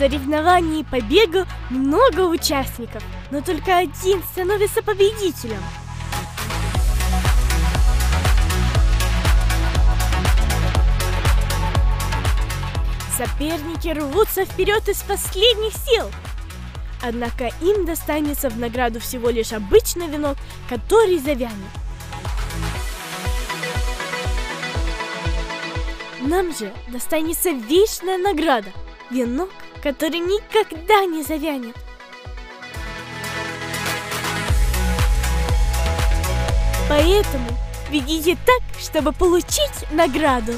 соревновании по бегу много участников, но только один становится победителем. Соперники рвутся вперед из последних сил. Однако им достанется в награду всего лишь обычный венок, который завянет. Нам же достанется вечная награда – венок, который никогда не завянет. Поэтому бегите так, чтобы получить награду.